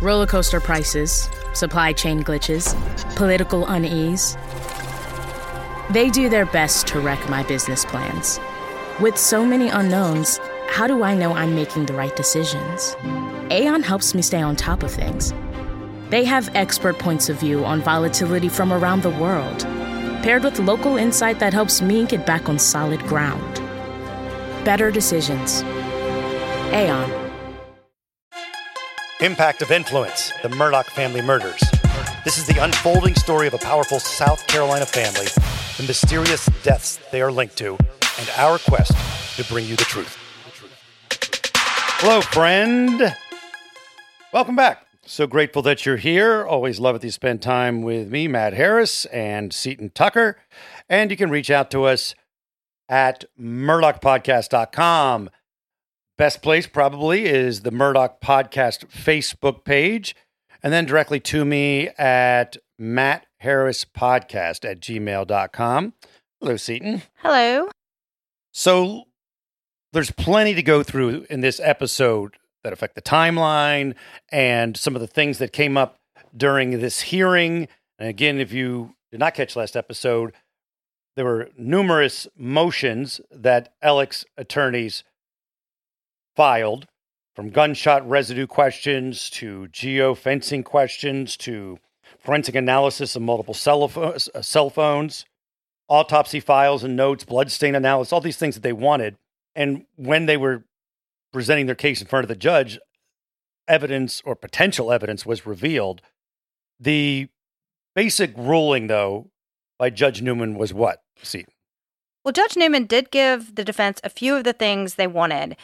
roller coaster prices, supply chain glitches, political unease. They do their best to wreck my business plans. With so many unknowns, how do I know I'm making the right decisions? Aon helps me stay on top of things. They have expert points of view on volatility from around the world, paired with local insight that helps me get back on solid ground. Better decisions. Aon. Impact of Influence The Murdaugh Family Murders. This is the unfolding story of a powerful South Carolina family, the mysterious deaths they are linked to, and our quest to bring you the truth. Hello, friend. Welcome back. So grateful that you're here. Always love it that you spend time with me, Matt Harris, and Seaton Tucker. And you can reach out to us at murdaughpodcast.com. Best place probably is the Murdaugh Podcast Facebook page, and then directly to me at Matt Harris Podcast at gmail.com. Hello, Seaton. Hello. So there's plenty to go through in this episode that affect the timeline and some of the things that came up during this hearing. And again, if you did not catch last episode, there were numerous motions that Alex attorneys filed from gunshot residue questions to geofencing questions to forensic analysis of multiple cell, uh, cell phones, autopsy files and notes, bloodstain analysis, all these things that they wanted. And when they were presenting their case in front of the judge, evidence or potential evidence was revealed. The basic ruling, though, by Judge Newman was what? See. Well, Judge Newman did give the defense a few of the things they wanted.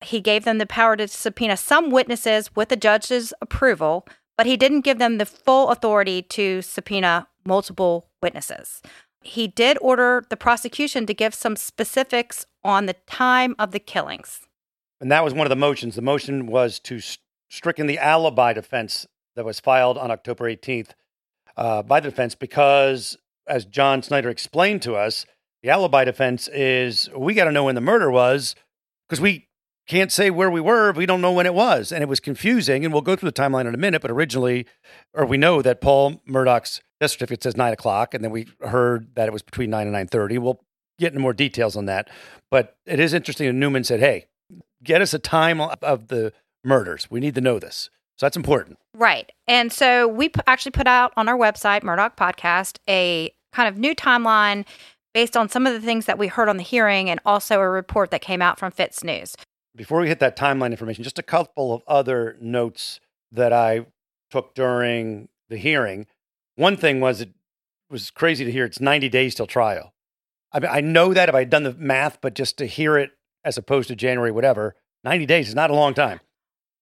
He gave them the power to subpoena some witnesses with the judge's approval, but he didn't give them the full authority to subpoena multiple witnesses. He did order the prosecution to give some specifics on the time of the killings. And that was one of the motions. The motion was to st- stricken the alibi defense that was filed on October 18th uh, by the defense because, as John Snyder explained to us, the alibi defense is we got to know when the murder was because we can't say where we were we don't know when it was. And it was confusing. And we'll go through the timeline in a minute. But originally, or we know that Paul Murdaugh's death certificate says nine o'clock, and then we heard that it was between nine and nine thirty. We'll get into more details on that. But it is interesting. And Newman said, "Hey, get us a time of the murders. We need to know this." So that's important. Right. And so we actually put out on our website, Murdaugh Podcast, a kind of new timeline based on some of the things that we heard on the hearing and also a report that came out from FITSNews before we hit that timeline information, just a couple of other notes that I took during the hearing. One thing was it was crazy to hear it's 90 days till trial. I mean, I know that if I'd done the math, but just to hear it as opposed to January, whatever, 90 days is not a long time.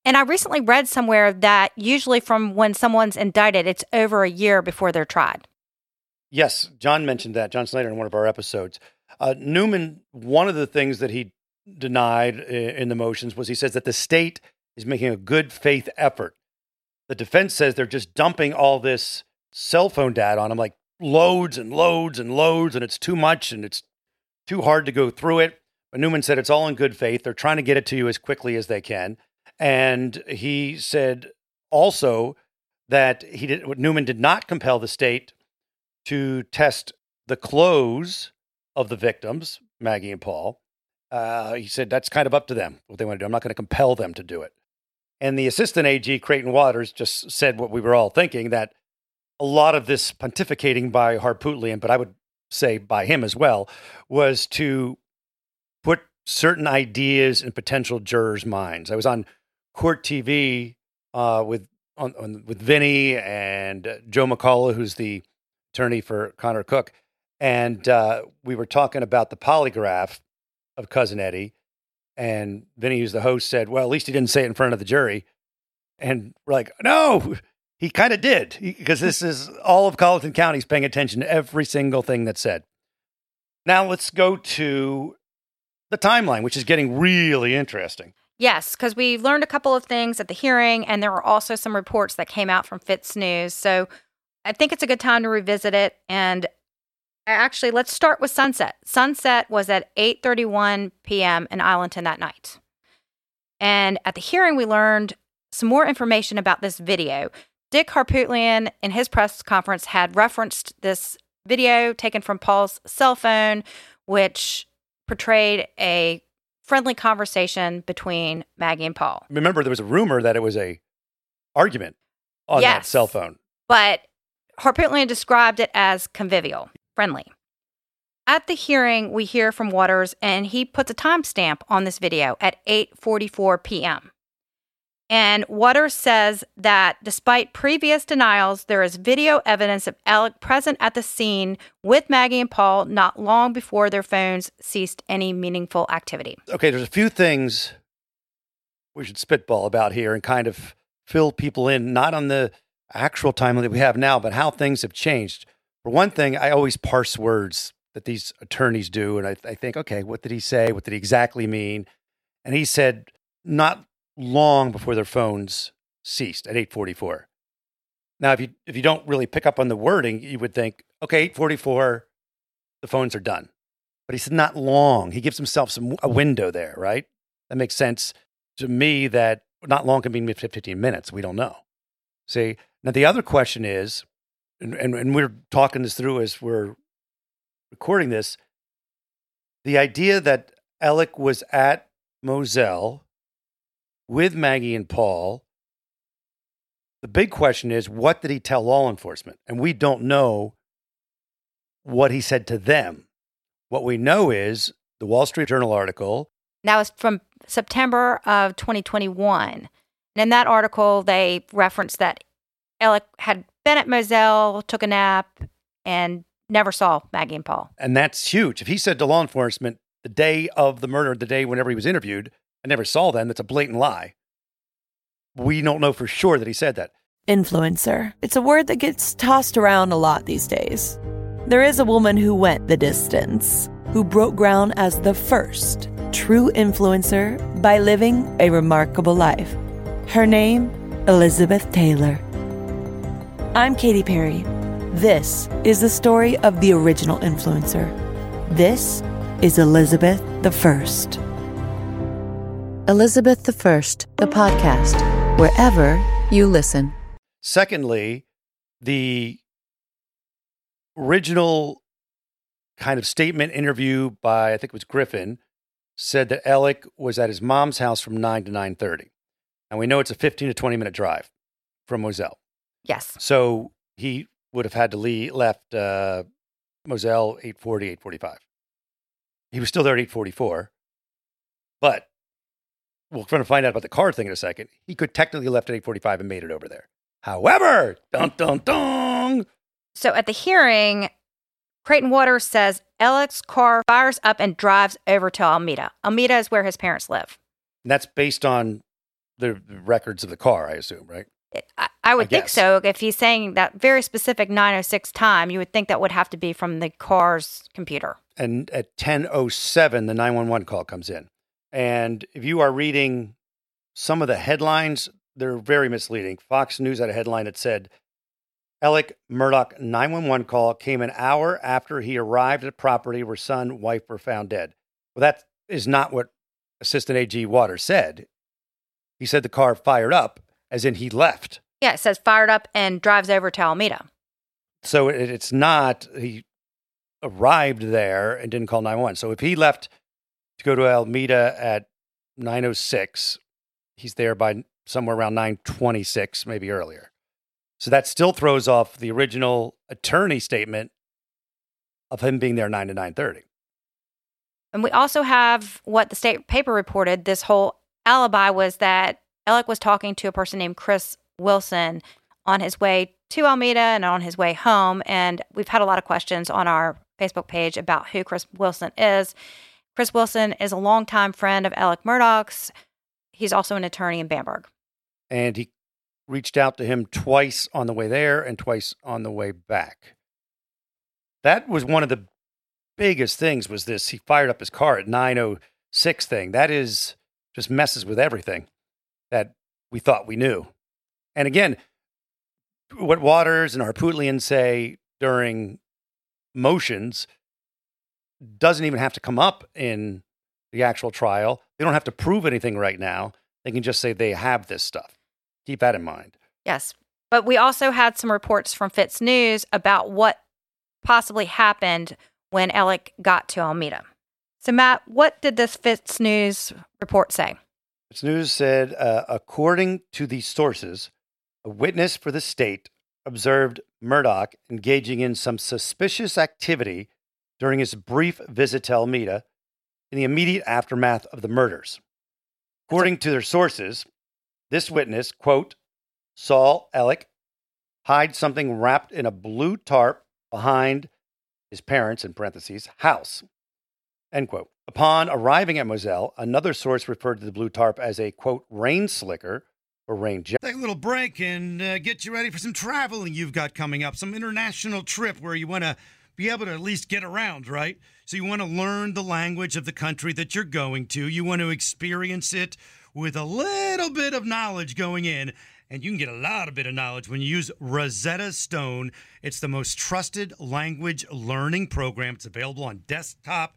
And I recently read somewhere that usually from when someone's indicted, it's over a year before they're tried. Yes, John mentioned that, John Snyder, in one of our episodes. Uh, Newman, one of the things that he denied uh, in the motions was he says that the state is making a good faith effort. The defense says they're just dumping all this cell phone data on him, like loads and loads and loads, and it's too much and it's too hard to go through it. But Newman said it's all in good faith. They're trying to get it to you as quickly as they can. And he said also that he did Newman did not compel the state to test the clothes of the victims, Maggie and Paul, uh, he said that's kind of up to them what they want to do. I'm not going to compel them to do it. And the assistant AG, Creighton Waters, just said what we were all thinking that a lot of this pontificating by Harpootlian, but I would say by him as well, was to put certain ideas in potential jurors' minds. I was on Court TV uh, with on, on, with Vinny and uh, Joe McCulloch, who's the attorney for Connor Cooke, and uh, we were talking about the polygraph of Cousin Eddie. And Vinny, who's the host, said, Well, at least he didn't say it in front of the jury. And we're like, No, he kind of did, because this is all of Colleton County's paying attention to every single thing that's said. Now let's go to the timeline, which is getting really interesting. Yes, because we learned a couple of things at the hearing, and there were also some reports that came out from FITSNews. So I think it's a good time to revisit it. And Actually, let's start with sunset. Sunset was at 8:31 p.m. in Islandton that night. And at the hearing we learned some more information about this video. Dick Harpootlian in his press conference had referenced this video taken from Paul's cell phone, which portrayed a friendly conversation between Maggie and Paul. Remember, there was a rumor that it was a argument on that cell phone. but Harpootlian described it as convivial, friendly. At the hearing, we hear from Waters, and he puts a timestamp on this video at 8:44 p.m. And Waters says that despite previous denials, there is video evidence of Alec present at the scene with Maggie and Paul not long before their phones ceased any meaningful activity. Okay, there's a few things we should spitball about here and kind of fill people in, not on the actual timeline that we have now, but how things have changed. For one thing, I always parse words that these attorneys do, and I, I think, okay, what did he say? What did he exactly mean? And he said, not long before their phones ceased at 844. Now, if you if you don't really pick up on the wording, you would think, okay, 844, the phones are done. But he said not long. He gives himself some a window there, right? That makes sense to me. That not long can mean 15 minutes. We don't know. See, now the other question is, and, and, and we're talking this through as we're recording this. The idea that Alec was at Moselle with Maggie and Paul. The big question is, what did he tell law enforcement? And we don't know what he said to them. What we know is the Wall Street Journal article. That was from September of 2021. And in that article, they referenced that Alec had been at Moselle, took a nap, and never saw Maggie and Paul. And that's huge. If he said to law enforcement the day of the murder, the day whenever he was interviewed, I never saw them, that's a blatant lie. We don't know for sure that he said that. Influencer. It's a word that gets tossed around a lot these days. There is a woman who went the distance, who broke ground as the first true influencer by living a remarkable life. Her name, Elizabeth Taylor. I'm Katy Perry. This is the story of the original influencer. This is Elizabeth the First. Elizabeth the First, the podcast, wherever you listen. Secondly, the original kind of statement interview by I think it was Griffin said that Alec was at his mom's house from 9 to 9:30. And we know it's a 15 to 20 minute drive from Moselle. Yes. So he would have had to leave left uh, Moselle 840 845. He was still there at 844. But we're going to find out about the car thing in a second. He could technically left at 845 and made it over there. However, dun dun dun. So at the hearing, Creighton Waters says Alec's car fires up and drives over to Almeda. Almeda is where his parents live. And that's based on the records of the car, I assume, right? I, I would think guess. so. If he's saying that very specific 906 time, you would think that would have to be from the car's computer. And at 1007, the 911 call comes in. And if you are reading some of the headlines, they're very misleading. Fox News had a headline that said, Alec Murdaugh 911 call came an hour after he arrived at property where son, wife were found dead. Well, that is not what Assistant AG Waters said. He said the car fired up, as in he left. Yeah, it says fired up and drives over to Alameda. So it, it's not he arrived there and didn't call 911. So if he left to go to Alameda at 906, he's there by somewhere around 926, maybe earlier. So that still throws off the original attorney statement of him being there 9 to 930. And we also have what the state paper reported. This whole alibi was that Alec was talking to a person named Chris Wilson on his way to Almeda and on his way home. And we've had a lot of questions on our Facebook page about who Chris Wilson is. Chris Wilson is a longtime friend of Alec Murdaugh's. He's also an attorney in Bamberg. And he reached out to him twice on the way there and twice on the way back. That was one of the biggest things was this he fired up his car at 906 thing. That is just messes with everything that we thought we knew. And again, what Waters and Harpootlian say during motions doesn't even have to come up in the actual trial. They don't have to prove anything right now. They can just say they have this stuff. keep that in mind. Yes. But we also had some reports from FITSNews about what possibly happened when Alec got to Alameda. So, Matt, what did this FITSNews report say? FITSNews said, uh, according to these sources, a witness for the state observed Murdaugh engaging in some suspicious activity during his brief visit to Alameda in the immediate aftermath of the murders. According to their sources, this witness, quote, saw Alec hide something wrapped in a blue tarp behind his parents, in parentheses, house, end quote. Upon arriving at Moselle, another source referred to the blue tarp as a, quote, rain slicker or rain jet. Take a little break and uh, get you ready for some traveling you've got coming up, some international trip where you want to be able to at least get around, right? So you want to learn the language of the country that you're going to. You want to experience it with a little bit of knowledge going in. And you can get a lot of bit of knowledge when you use Rosetta Stone. It's the most trusted language learning program. It's available on desktop.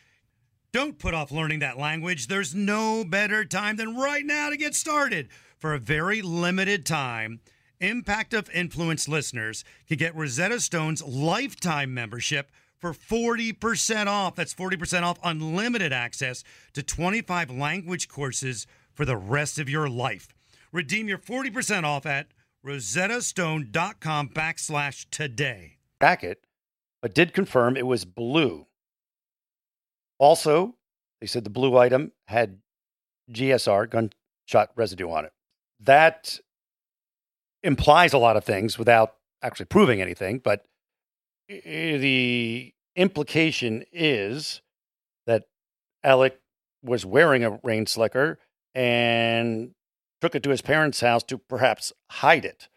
Don't put off learning that language. There's no better time than right now to get started for a very limited time, Impact of Influence listeners can get Rosetta Stone's lifetime membership for 40% off. That's 40% off unlimited access to 25 language courses for the rest of your life. Redeem your 40% off at rosettastone.com backslash today. Jacket, but did confirm it was blue. Also, they said the blue item had GSR, gunshot residue on it that implies a lot of things without actually proving anything. But the implication is that Alec was wearing a rain slicker and took it to his parents' house to perhaps hide it.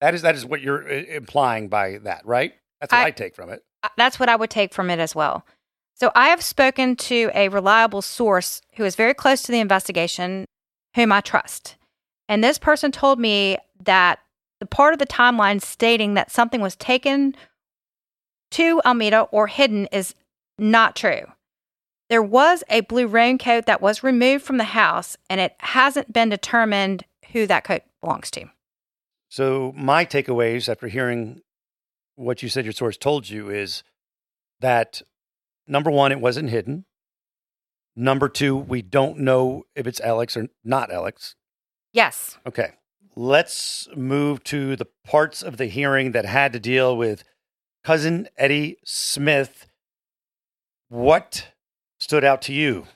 That is that is what you're implying by that, right? That's what I, I take from it. That's what I would take from it as well. So I have spoken to a reliable source who is very close to the investigation, whom I trust. And this person told me that the part of the timeline stating that something was taken to Alameda or hidden is not true. There was a blue raincoat that was removed from the house, and it hasn't been determined who that coat belongs to. So, my takeaways after hearing what you said your source told you is that number one, it wasn't hidden. Number two, we don't know if it's Alex or not Alex. Yes. Okay. Let's move to the parts of the hearing that had to deal with cousin Eddie Smith. What stood out to you?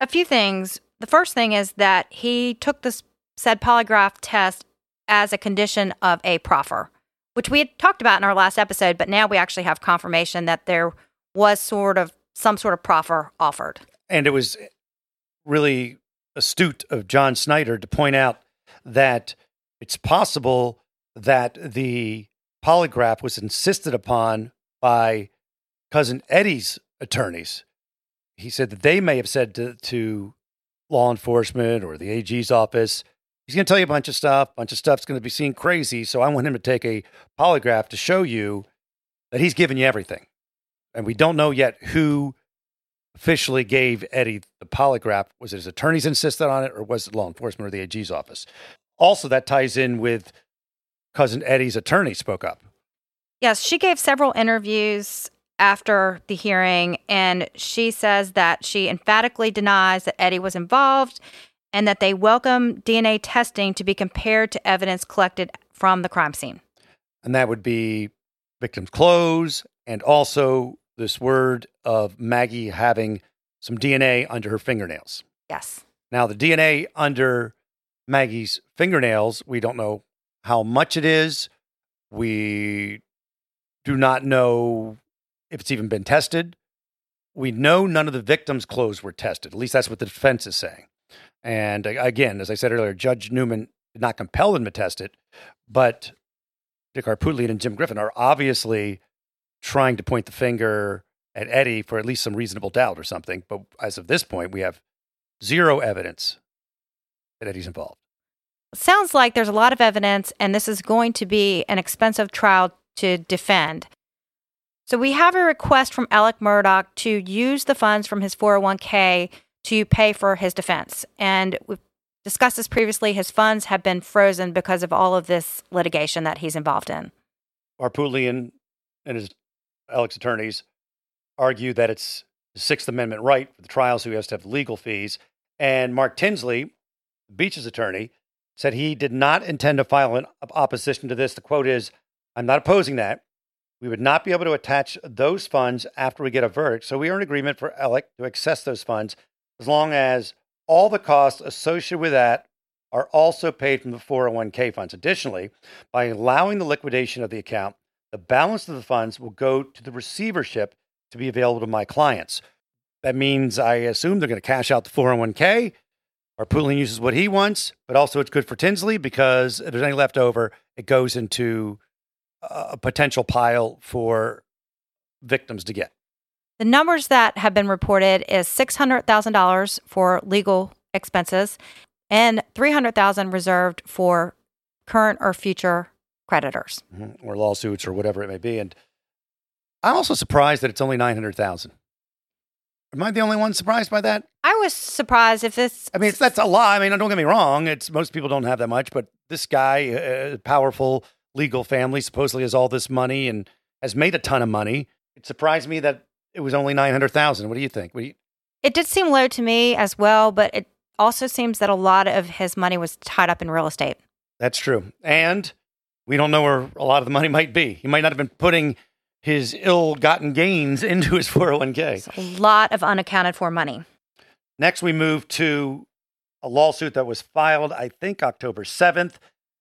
A few things. The first thing is that he took this said polygraph test as a condition of a proffer, which we had talked about in our last episode, but now we actually have confirmation that there was sort of some sort of proffer offered. And it was really astute of John Snyder to point out that it's possible that the polygraph was insisted upon by cousin Eddie's attorneys. He said that they may have said to, to law enforcement or the AG's office, he's going to tell you a bunch of stuff, a bunch of stuff's going to be seen crazy. So I want him to take a polygraph to show you that he's giving you everything. And we don't know yet who officially gave Eddie the polygraph. Was it his attorneys insisted on it, or was it law enforcement or the AG's office? Also, that ties in with cousin Eddie's attorney spoke up. Yes, she gave several interviews after the hearing, and she says that she emphatically denies that Eddie was involved and that they welcome DNA testing to be compared to evidence collected from the crime scene. And that would be victims' clothes and also this word of Maggie having some DNA under her fingernails. Yes. Now, the DNA under Maggie's fingernails, we don't know how much it is. We do not know if it's even been tested. We know none of the victims' clothes were tested. At least that's what the defense is saying. And uh, again, as I said earlier, Judge Newman did not compel them to test it. But Dick Harpootlian and Jim Griffin are obviously trying to point the finger at Eddie for at least some reasonable doubt or something. But as of this point, we have zero evidence that Eddie's involved. Sounds like there's a lot of evidence, and this is going to be an expensive trial to defend. So we have a request from Alec Murdaugh to use the funds from his 401k to pay for his defense. And we've discussed this previously. His funds have been frozen because of all of this litigation that he's involved in. Harpootlian and his Alec's attorneys argue that it's the Sixth Amendment right for the trial, so he has to have legal fees. And Mark Tinsley, Beach's attorney, said he did not intend to file an opposition to this. The quote is I'm not opposing that. We would not be able to attach those funds after we get a verdict. So we are in agreement for Alec to access those funds as long as all the costs associated with that are also paid from the 401k funds. Additionally, by allowing the liquidation of the account, the balance of the funds will go to the receivership to be available to my clients. That means I assume they're going to cash out the 401k. Harpootlian uses what he wants, but also it's good for Tinsley because if there's any left over, it goes into a potential pile for victims to get. The numbers that have been reported is $600,000 for legal expenses and 300,000 reserved for current or future creditors mm-hmm. or lawsuits or whatever it may be. And I'm also surprised that it's only 900,000. Am I the only one surprised by that? I was surprised if this. I mean, that's a lot. I mean, don't get me wrong. It's most people don't have that much, but this guy, uh, powerful legal family, supposedly has all this money and has made a ton of money. It surprised me that it was only nine hundred thousand. What do you think? You... It did seem low to me as well, but it also seems that a lot of his money was tied up in real estate. That's true, and we don't know where a lot of the money might be. He might not have been putting his ill-gotten gains into his 401k. a lot of unaccounted for money. Next, we move to a lawsuit that was filed, I think, October 7th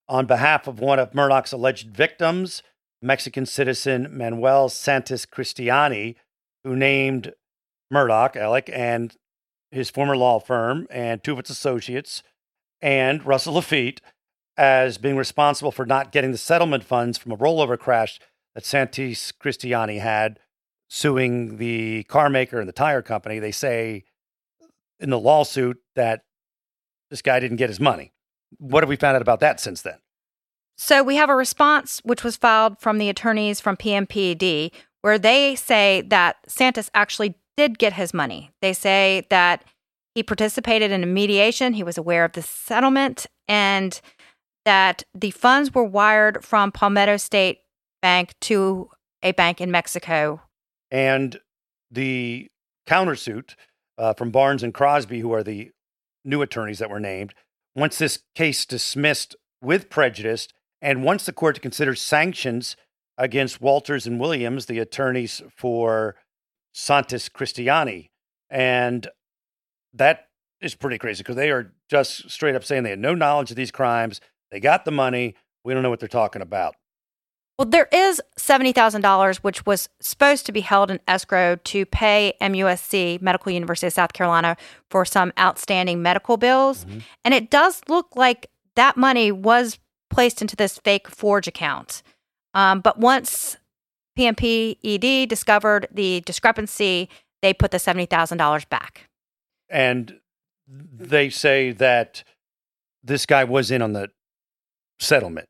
on behalf of one of Murdaugh's alleged victims, Mexican citizen Manuel Santos Cristiani, who named Murdaugh, Alec, and his former law firm and two of its associates and Russell Laffitte as being responsible for not getting the settlement funds from a rollover crash that Santis Cristiani had suing the car maker and the tire company. They say in the lawsuit that this guy didn't get his money. What have we found out about that since then? So we have a response which was filed from the attorneys from PMPED where they say that Santis actually did get his money. They say that he participated in a mediation, he was aware of the settlement, and that the funds were wired from Palmetto State Bank to a bank in Mexico. And the countersuit uh, from Barnes and Crosby, who are the new attorneys that were named, once this case dismissed with prejudice, and once the court considers sanctions against Walters and Williams, the attorneys for Santos Cristiani. And that is pretty crazy because they are just straight up saying they had no knowledge of these crimes. They got the money. We don't know what they're talking about. Well, there is $70,000, which was supposed to be held in escrow to pay MUSC, Medical University of South Carolina, for some outstanding medical bills. Mm-hmm. And it does look like that money was placed into this fake Forge account. Um, but once PMPED discovered the discrepancy, they put the $70,000 back. And they say that this guy was in on the settlement.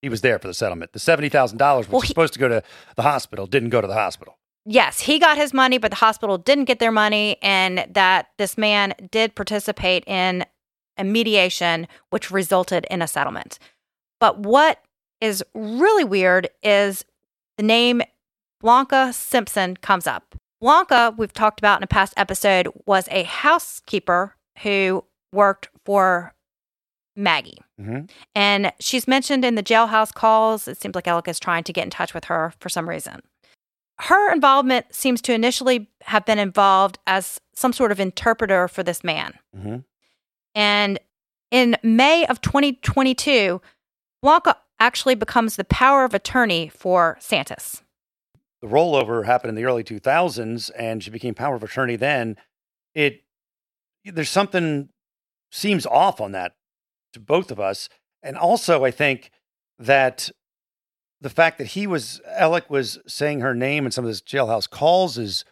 He was there for the settlement. The seventy thousand dollars was well, he, supposed to go to the hospital, didn't go to the hospital. Yes, he got his money, but the hospital didn't get their money, and that this man did participate in a mediation, which resulted in a settlement. But what is really weird is the name Blanca Simpson comes up. Blanca, we've talked about in a past episode, was a housekeeper who worked for Maggie. Mm-hmm. And she's mentioned in the jailhouse calls. It seems like is trying to get in touch with her for some reason. Her involvement seems to initially have been involved as some sort of interpreter for this man. Mm-hmm. And in May of 2022, Blanca actually becomes the power of attorney for Santos. The rollover happened in the early 2000s, and she became power of attorney then. It there's something seems off on that to both of us. And also, I think that the fact that he was, Alec was saying her name in some of his jailhouse calls is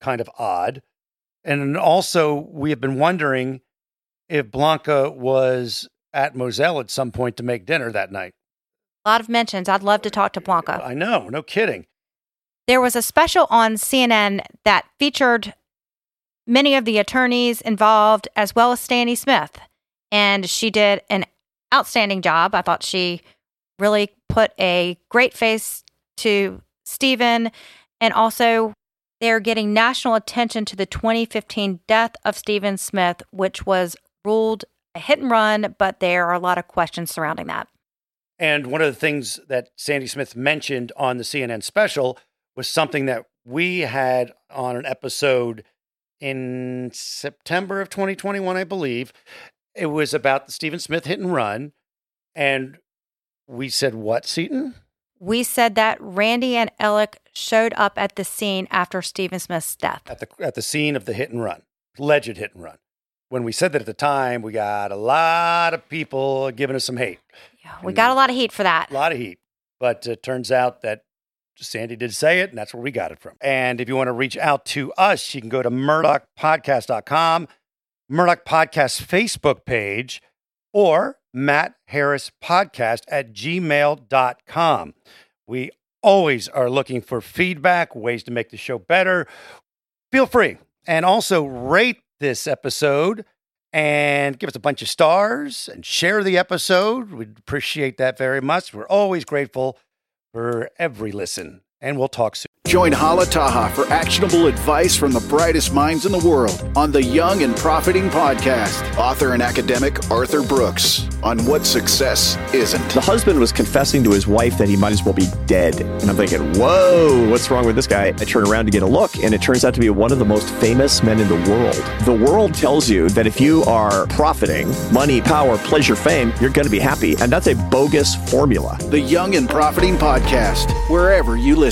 kind of odd. And also, we have been wondering if Blanca was at Moselle at some point to make dinner that night. A lot of mentions. I'd love to talk to Blanca. I know, no kidding. There was a special on CNN that featured many of the attorneys involved, as well as Sandy Smith. And she did an outstanding job. I thought she really put a great face to Stephen. And also, they're getting national attention to the 2015 death of Stephen Smith, which was ruled a hit and run, but there are a lot of questions surrounding that. And one of the things that Sandy Smith mentioned on the CNN special was something that we had on an episode in September of 2021, I believe. It was about the Stephen Smith hit and run. And we said, What, Seaton? We said that Randy and Alec showed up at the scene after Stephen Smith's death. At the, at the scene of the hit and run, alleged hit and run. When we said that at the time, we got a lot of people giving us some hate. Yeah, we got a lot of heat for that. A lot of heat. But it turns out that Sandy did say it, and that's where we got it from. And if you want to reach out to us, you can go to murdaughpodcast.com, Murdaugh Podcast Facebook page, or Matt Harris Podcast at gmail.com. We always are looking for feedback, ways to make the show better. Feel free. And also rate this episode and give us a bunch of stars and share the episode. We'd appreciate that very much. We're always grateful for every listen, and we'll talk soon. Join Hala Taha for actionable advice from the brightest minds in the world on the Young and Profiting Podcast. Author and academic Arthur Brooks on what success isn't. The husband was confessing to his wife that he might as well be dead. And I'm thinking, whoa, what's wrong with this guy? I turn around to get a look, and it turns out to be one of the most famous men in the world. The world tells you that if you are profiting money, power, pleasure, fame, you're going to be happy. And that's a bogus formula. The Young and Profiting Podcast, wherever you listen.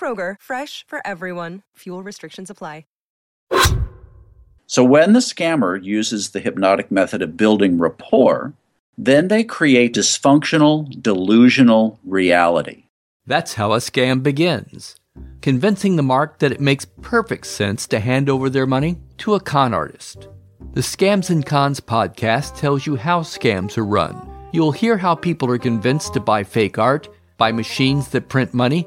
Kroger, fresh for everyone. Fuel restrictions apply. So when the scammer uses the hypnotic method of building rapport, then they create dysfunctional, delusional reality. That's how a scam begins. Convincing the mark that it makes perfect sense to hand over their money to a con artist. The Scams and Cons podcast tells you how scams are run. You'll hear how people are convinced to buy fake art, buy machines that print money,